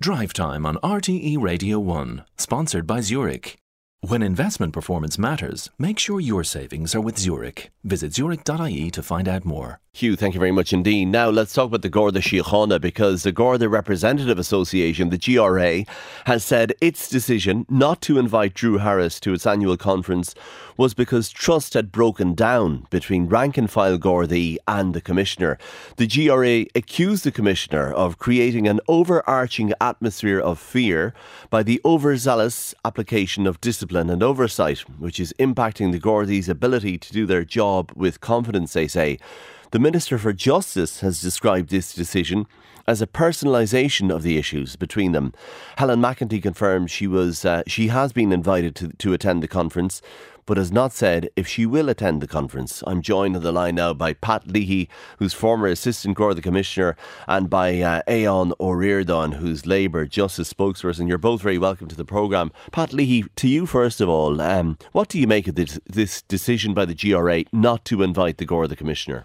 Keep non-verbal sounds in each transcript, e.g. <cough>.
Drive Time on RTE Radio 1, sponsored by Zurich. When investment performance matters, make sure your savings are with Zurich. Visit zurich.ie to find out more. Hugh, thank you very much indeed. Now let's talk about the Garda Síochána because the Garda Representative Association, the GRA, has said its decision not to invite Drew Harris to its annual conference was because trust had broken down between rank and file Gardaí and the Commissioner. The GRA accused the Commissioner of creating an overarching atmosphere of fear by the overzealous application of discipline and oversight, which is impacting the Gardaí's ability to do their job with confidence, they say. The Minister for Justice has described this decision as a personalisation of the issues between them. Helen McEntee confirmed she was uh, she has been invited to, to attend the conference, but has not said if she will attend the conference. I'm joined on the line now by Pat Leahy, who's former Assistant Garda Commissioner, and by uh, Aodhan O'Riordan, who's Labour Justice spokesperson. You're both very welcome to the programme. Pat Leahy, to you first of all, um, what do you make of this, this decision by the GRA not to invite the Garda Commissioner?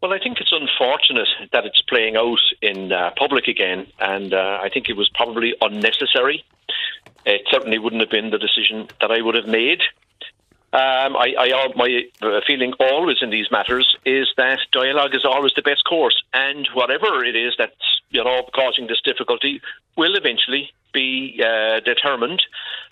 Well, I think it's unfortunate that it's playing out in uh, public again, and uh, I think it was probably unnecessary. It certainly wouldn't have been the decision that I would have made. Um, I, I, my feeling always in these matters is that dialogue is always the best course, and whatever it is that's you know causing this difficulty will eventually be uh, determined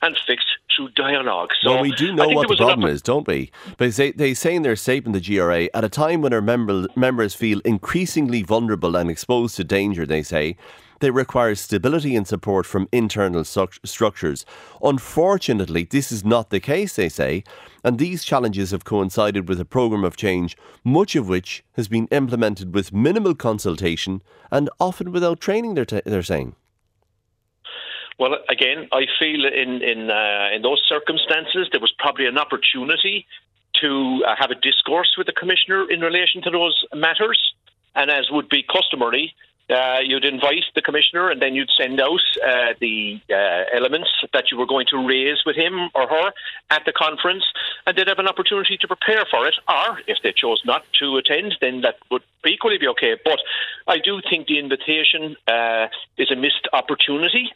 and fixed through dialogue. So well, we do know what the problem is, don't we? But they, they say in their statement, the GRA, at a time when our member, members feel increasingly vulnerable and exposed to danger, they say, they require stability and support from internal structures. Unfortunately, this is not the case, they say, and these challenges have coincided with a programme of change, much of which has been implemented with minimal consultation and often without training, they're, t- they're saying. Well, again, I feel in in uh, in those circumstances there was probably an opportunity to uh, have a discourse with the commissioner in relation to those matters, and as would be customary, uh, you'd invite the commissioner and then you'd send out uh, the uh, elements that you were going to raise with him or her at the conference, and they'd have an opportunity to prepare for it. Or if they chose not to attend, then that would equally be okay. But I do think the invitation uh, is a missed opportunity.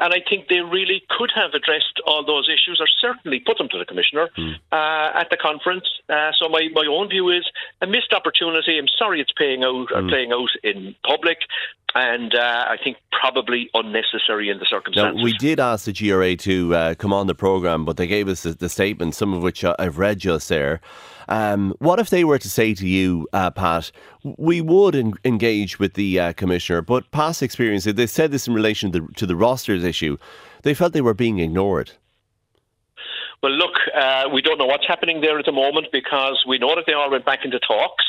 And I think they really could have addressed all those issues, or certainly put them to the commissioner mm. uh, at the conference. Uh, so my, my own view is a missed opportunity. I'm sorry it's paying out mm. playing out in public, and uh, I think probably unnecessary in the circumstances. Now, we did ask the GRA to uh, come on the program, but they gave us the, the statement, some of which I've read just there. Um, what if they were to say to you, uh, Pat, we would en- engage with the uh, commissioner, but past experience, they said this in relation to the, to the rosters issue, they felt they were being ignored. Well, look, uh, we don't know what's happening there at the moment because we know that they all went back into talks.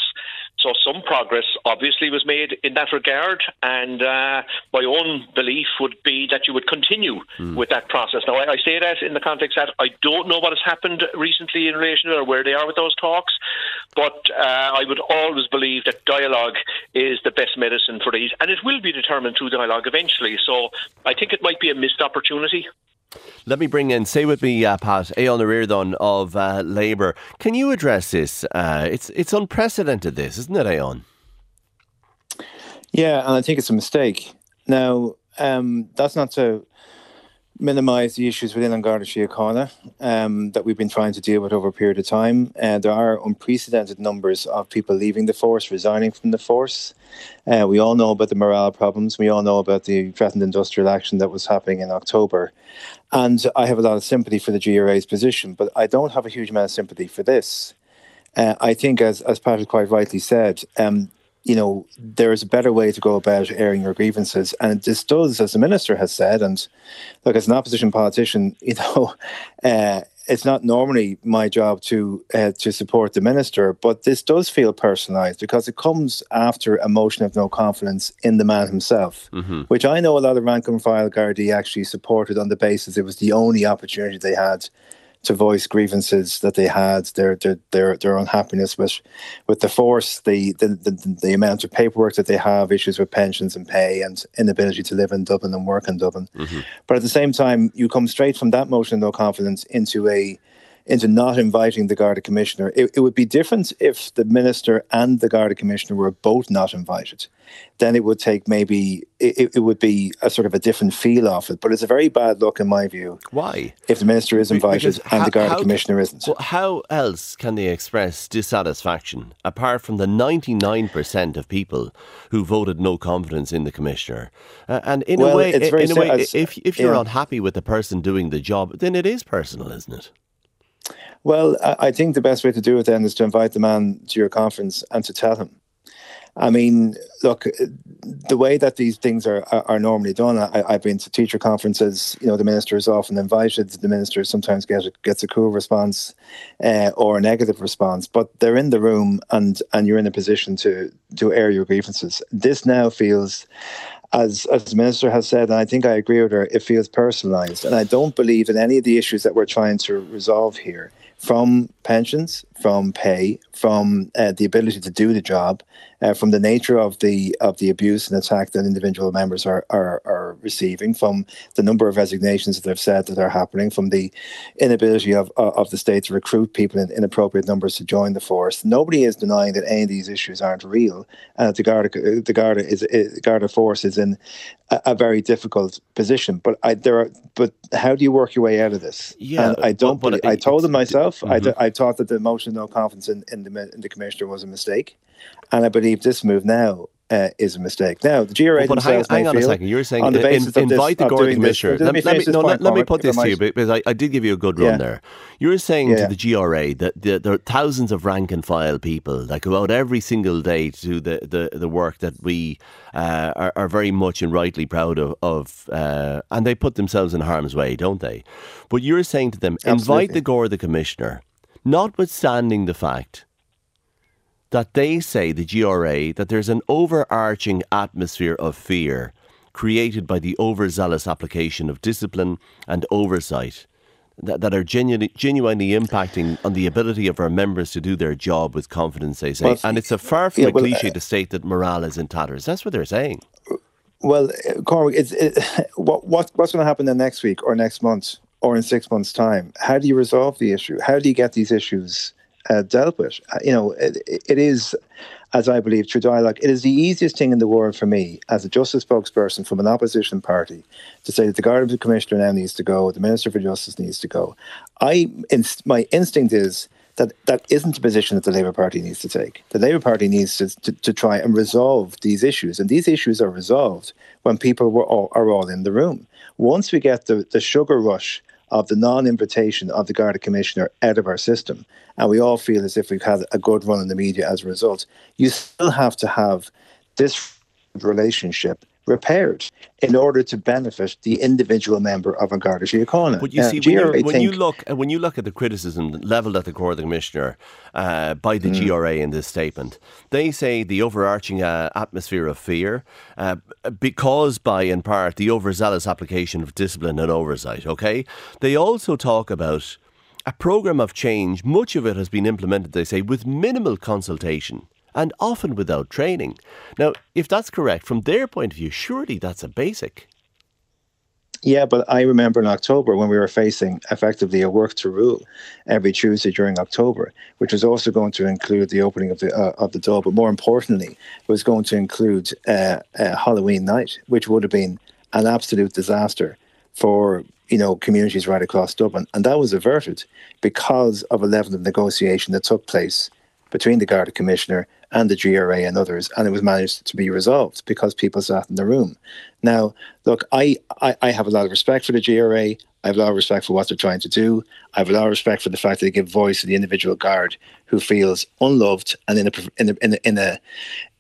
So some progress obviously was made in that regard, and uh, my own belief would be that you would continue mm. with that process. Now, I, I, say that in the context that I don't know what has happened recently in relation to where they are with those talks, but uh, I would always believe that dialogue is the best medicine for these, and it will be determined through dialogue eventually. So I think it might be a missed opportunity. Let me bring in, say with me, uh, Pat, Aodhan O'Riordan of uh, Labour. Can you address this? Uh, it's it's unprecedented, this, isn't it, Aodhan? Yeah, and I think it's a mistake. Now, um, that's not to minimise the issues within An Garda Síochána um, that we've been trying to deal with over a period of time. Uh, there are unprecedented numbers of people leaving the force, resigning from the force. Uh, we all know about the morale problems. We all know about the threatened industrial action that was happening in October. And I have a lot of sympathy for the GRA's position, but I don't have a huge amount of sympathy for this. Uh, I think, as, as Patrick quite rightly said, um, you know, there is a better way to go about airing your grievances. And this does, as the minister has said, and look, as an opposition politician, <laughs> you know, uh, it's not normally my job to uh, to support the minister, but this does feel personalised because it comes after a motion of no confidence in the man himself, mm-hmm. which I know a lot of rank and file Gardaí actually supported on the basis it was the only opportunity they had to voice grievances that they had, their their their, their unhappiness with with the force, the, the the, the amount of paperwork that they have, issues with pensions and pay, and inability to live in Dublin and work in Dublin. Mm-hmm. But at the same time, you come straight from that motion of no confidence into a into not inviting the Garda Commissioner. It, it, would be different if the Minister and the Garda Commissioner were both not invited. Then it would take maybe, it, it would be a sort of a different feel off it. But it's a very bad look in my view. Why? If the Minister is invited and how, the Garda Commissioner isn't. Well, how else can they express dissatisfaction apart from the 99% of people who voted no confidence in the Commissioner? Uh, and in well, a way, in a way if, if you're yeah. unhappy with the person doing the job, then it is personal, isn't it? Well, I think the best way to do it then is to invite the man to your conference and to tell him. I mean, look, the way that these things are are, are normally done. I, have been to teacher conferences. You know, the minister is often invited. The minister sometimes gets gets a cool response uh, or a negative response, but they're in the room and and you're in a position to to air your grievances. This now feels as as the minister has said, and I think I agree with her, it feels personalised. And I don't believe in any of the issues that we're trying to resolve here from pensions, from pay, from uh, the ability to do the job, uh, from the nature of the of the abuse and attack that individual members are, are are receiving, from the number of resignations that they've said that are happening, from the inability of of the state to recruit people in inappropriate numbers to join the force. Nobody is denying that any of these issues aren't real, and that the Garda the Garda is, is Garda force is in a, a, very difficult position. But I there are but how do you work your way out of this? Yeah, and I don't. But, but I told them myself. Mm-hmm. I, I thought that the of no confidence in, in the in the commissioner was a mistake, and I believe this move now uh, is a mistake. Now, the GRA well, hang, hang on a second. You're saying on the basis in, invite this, the Garda Commissioner. Let, let, me, no, let, let, me put this to you because I, I, did give you a good run yeah. there. You're saying yeah. to the GRA that the, there are thousands of rank and file people that go out every single day to do the, the, the work that we uh, are, are, very much and rightly proud of, of uh, and they put themselves in harm's way, don't they? But you're saying to them, Absolutely. invite the Garda Commissioner, notwithstanding the fact that they say, the GRA, that there's an overarching atmosphere of fear created by the overzealous application of discipline and oversight that, that are genuinely, genuinely impacting on the ability of our members to do their job with confidence, they say. Well, and it's a far from yeah, a well, cliche uh, to state that morale is in tatters. That's what they're saying. Well, uh, Cormac, it's, it, <laughs> what, what, what's going to happen then next week or next month or in six months' time? How do you resolve the issue? How do you get these issues uh, dealt with. Uh, you know, it, it is, as I believe, through dialogue, it is the easiest thing in the world for me as a justice spokesperson from an opposition party to say that the Garda Commissioner now needs to go, the Minister for Justice needs to go. I, my instinct is that that isn't the position that the Labour Party needs to take. The Labour Party needs to, to, to try and resolve these issues, and these issues are resolved when people were all, are all in the room. Once we get the, the sugar rush of the non-invitation of the Garda Commissioner out of our system, and we all feel as if we've had a good run in the media as a result. You still have to have this relationship repaired in order to benefit the individual member of a Garda Síochána. But you see, when, you, when you, look uh, when you look at the criticism levelled at the Court of the Commissioner uh, by the mm. GRA in this statement, they say the overarching uh, atmosphere of fear, uh, because by in part the overzealous application of discipline and oversight. Okay, they also talk about a programme of change. Much of it has been implemented, they say, with minimal consultation and often without training. Now, if that's correct, from their point of view, surely that's a basic. Yeah, but I remember in October when we were facing effectively a work to rule every Tuesday during October, which was also going to include the opening of the uh, of the door, but more importantly, was going to include uh, Halloween night, which would have been an absolute disaster for you know communities right across Dublin, and that was averted because of a level of negotiation that took place between the Garda Commissioner and the GRA and others, and it was managed to be resolved because people sat in the room. Now, look, I, I, I, have a lot of respect for the GRA. I have a lot of respect for what they're trying to do. I have a lot of respect for the fact that they give voice to the individual guard who feels unloved and in a in a in a in a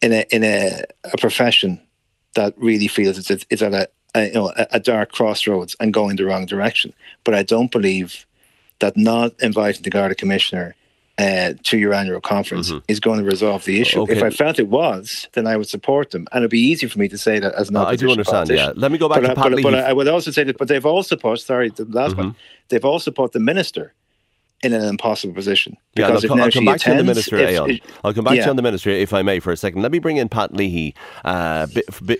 in a, in a, a profession that really feels it's, it's at a, a you know a, dark crossroads and going the wrong direction. But I don't believe that not inviting the Garda commissioner uh, to your annual conference mm-hmm. is going to resolve the issue. Okay. If I felt it was, then I would support them, and it'd be easy for me to say that as an I do understand. Yeah, let me go back but to I, Pat but, but, I would also say that, but they've also put. Sorry, the last mm-hmm. one. They've also put the minister in an impossible position. Yeah, I'll, I'll, come back attends, to the minister, if, I'll come back yeah. to on the minister, if I may, for a second. Let me bring in Pat Leahy uh,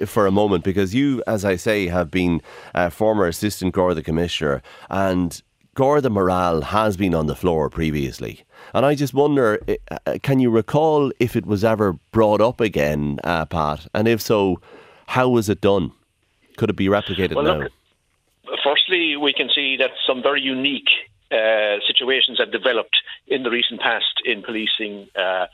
for a moment, because you, as I say, have been a former assistant Garda commissioner, and Garda morale has been on the floor previously. And I just wonder, uh, can you recall if it was ever brought up again, uh, Pat? And if so, how was it done? Could it be replicated well, now? Look, firstly, we can see that some very unique uh, situations have developed in the recent past in policing uh,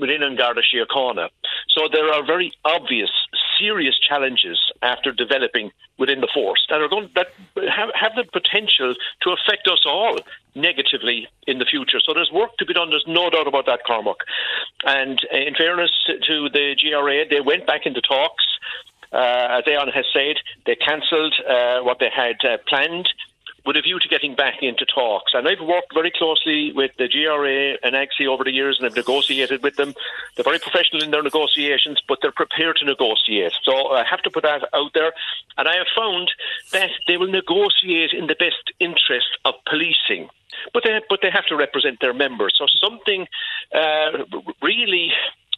within An Garda Síochána. So there are very obvious, serious challenges after developing within the force that are going that have, have the potential to affect us all negatively in the future. So there's work to be done. There's no doubt about that, Cormac. And in fairness to the GRA, they went back into talks. Uh, as Aodhan has said, they cancelled uh, what they had uh, planned with a view to getting back into talks. And I've worked very closely with the GRA and AGSI over the years and I've negotiated with them. They're very professional in their negotiations, but they're prepared to negotiate. So I have to put that out there. And I have found that they will negotiate in the best interest of policing. But they, but they have to represent their members. So something uh, really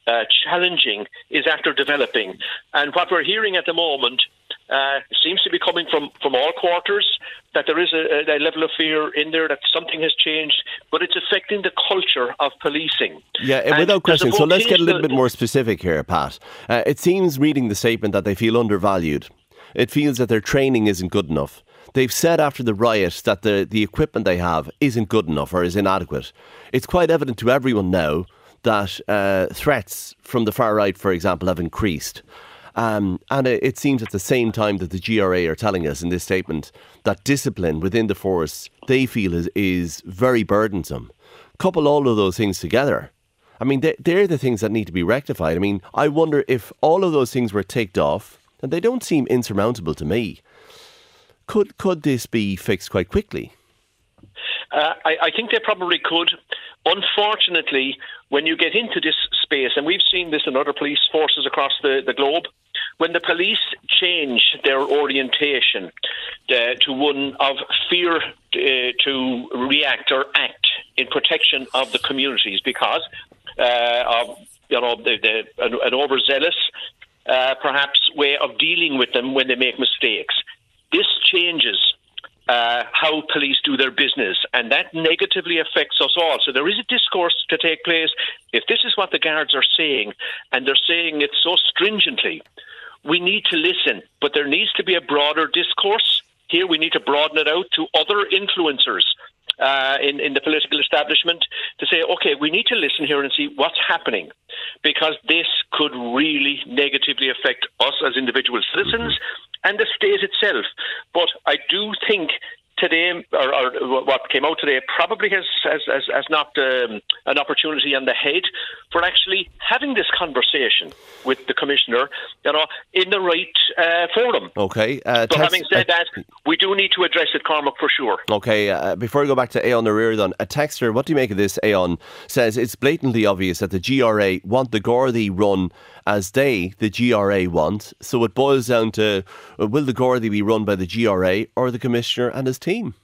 uh, challenging is after developing. And what we're hearing at the moment uh, seems to be coming from, from all quarters that there is a, a, level of fear in there that something has changed, but it's affecting the culture of policing. Yeah, and without question. So let's get a little bit more specific here, Pat. Uh, it seems reading the statement that they feel undervalued. It feels that their training isn't good enough. They've said after the riot that the, the equipment they have isn't good enough or is inadequate. It's quite evident to everyone now that uh, threats from the far right, for example, have increased. Um, and it, seems at the same time that the GRA are telling us in this statement that discipline within the force they feel is, is very burdensome. Couple all of those things together. I mean, they, they're the things that need to be rectified. I mean, I wonder if all of those things were ticked off, and they don't seem insurmountable to me. Could could this be fixed quite quickly? Uh, I, I, think they probably could. Unfortunately, when you get into this space, and we've seen this in other police forces across the, the globe, when the police change their orientation uh, to one of fear uh, to react or act in protection of the communities because uh, of you know the, the, an, an overzealous uh, perhaps way of dealing with them when they make mistakes. This changes uh, how police do their business, and that negatively affects us all. So there is a discourse to take place. If this is what the guards are saying, and they're saying it so stringently, we need to listen. But there needs to be a broader discourse here. We need to broaden it out to other influencers. Uh, in, in the political establishment to say, okay, we need to listen here and see what's happening because this could really negatively affect us as individual citizens and the state itself. But I do think today, or, or, what came out today, probably has has, has, has knocked um, an opportunity on the head for actually having this conversation with the commissioner, you know, in the right uh, forum. Okay. Uh, so, having said uh, that, we do need to address it, Cormac, for sure. Okay. Uh, before we go back to Aodhan O'Riordan, a texter, what do you make of this? Aon says it's blatantly obvious that the GRA want the Gardaí run as they, the GRA, want. So it boils down to uh, will the Gardaí be run by the GRA or the Commissioner and his team?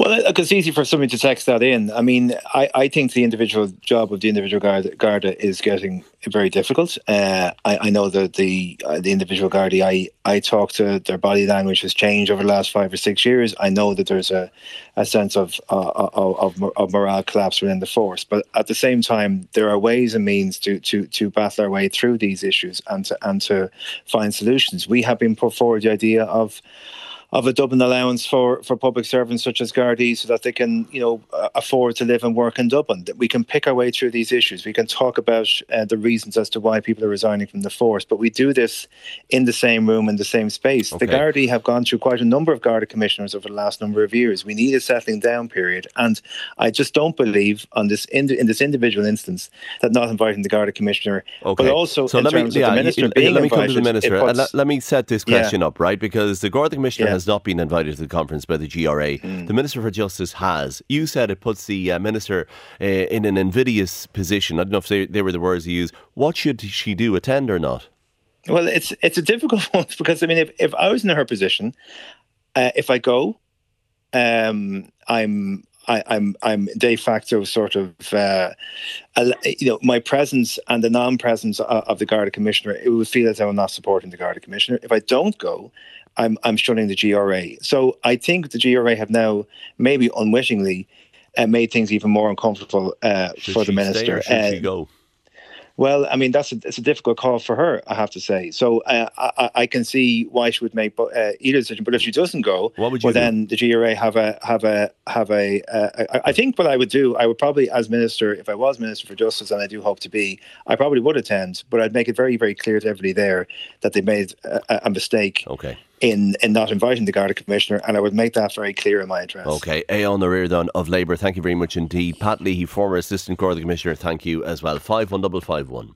Well, it's easy for somebody to text that in. I mean, I, I think the individual job of the individual Garda, Garda is getting very difficult. Uh, I, I, know that the uh, the individual Garda I, I talk to, their body language has changed over the last five or six years. I know that there's a, a sense of, uh, of, of, of morale collapse within the force. But at the same time, there are ways and means to, to, to battle our way through these issues and to, and to find solutions. We have been put forward the idea of of a Dublin allowance for, for public servants such as Gardaí so that they can, you know, afford to live and work in Dublin. That we can pick our way through these issues. We can talk about uh, the reasons as to why people are resigning from the force, but we do this in the same room, in the same space. Okay. The Gardaí have gone through quite a number of Garda commissioners over the last number of years. We need a settling down period, and I just don't believe on this in, in this individual instance that not inviting the Garda commissioner, okay. but also so in let terms me, yeah, the minister you, being let me come to the minister. Puts, let, let, me set this question yeah. up right because the Garda commissioner yeah. has not been invited to the conference by the GRA. Mm. The Minister for Justice has. You said it puts the uh, Minister uh, in an invidious position. I don't know if they, they were the words you used. What should she do, attend or not? Well, it's it's a difficult <laughs> one because I mean, if, if I was in her position, uh, if I go, um, I'm I, am I'm, I'm de facto sort of uh, you know my presence and the non-presence of, of the Garda Commissioner. It would feel as though I'm not supporting the Garda Commissioner. If I don't go, I'm I'm shunning the GRA. So I think the GRA have now maybe unwittingly uh, made things even more uncomfortable uh, for the minister. should uh, she go? Well, I mean that's a, it's a difficult call for her, I have to say. So uh, I, I, can see why she would make uh, either decision. But if she doesn't go, what would you well, do? then the GRA have a have a have a. Uh, I think what I would do, I would probably, as minister, if I was minister for justice, and I do hope to be, I probably would attend. But I'd make it very very clear to everybody there that they made a, a mistake. Okay in in not inviting the Garda Commissioner, and I would make that very clear in my address. Okay, Aodhan O'Riordan of Labour, thank you very much indeed. Pat Leahy, former Assistant Garda Commissioner, thank you as well. 51551.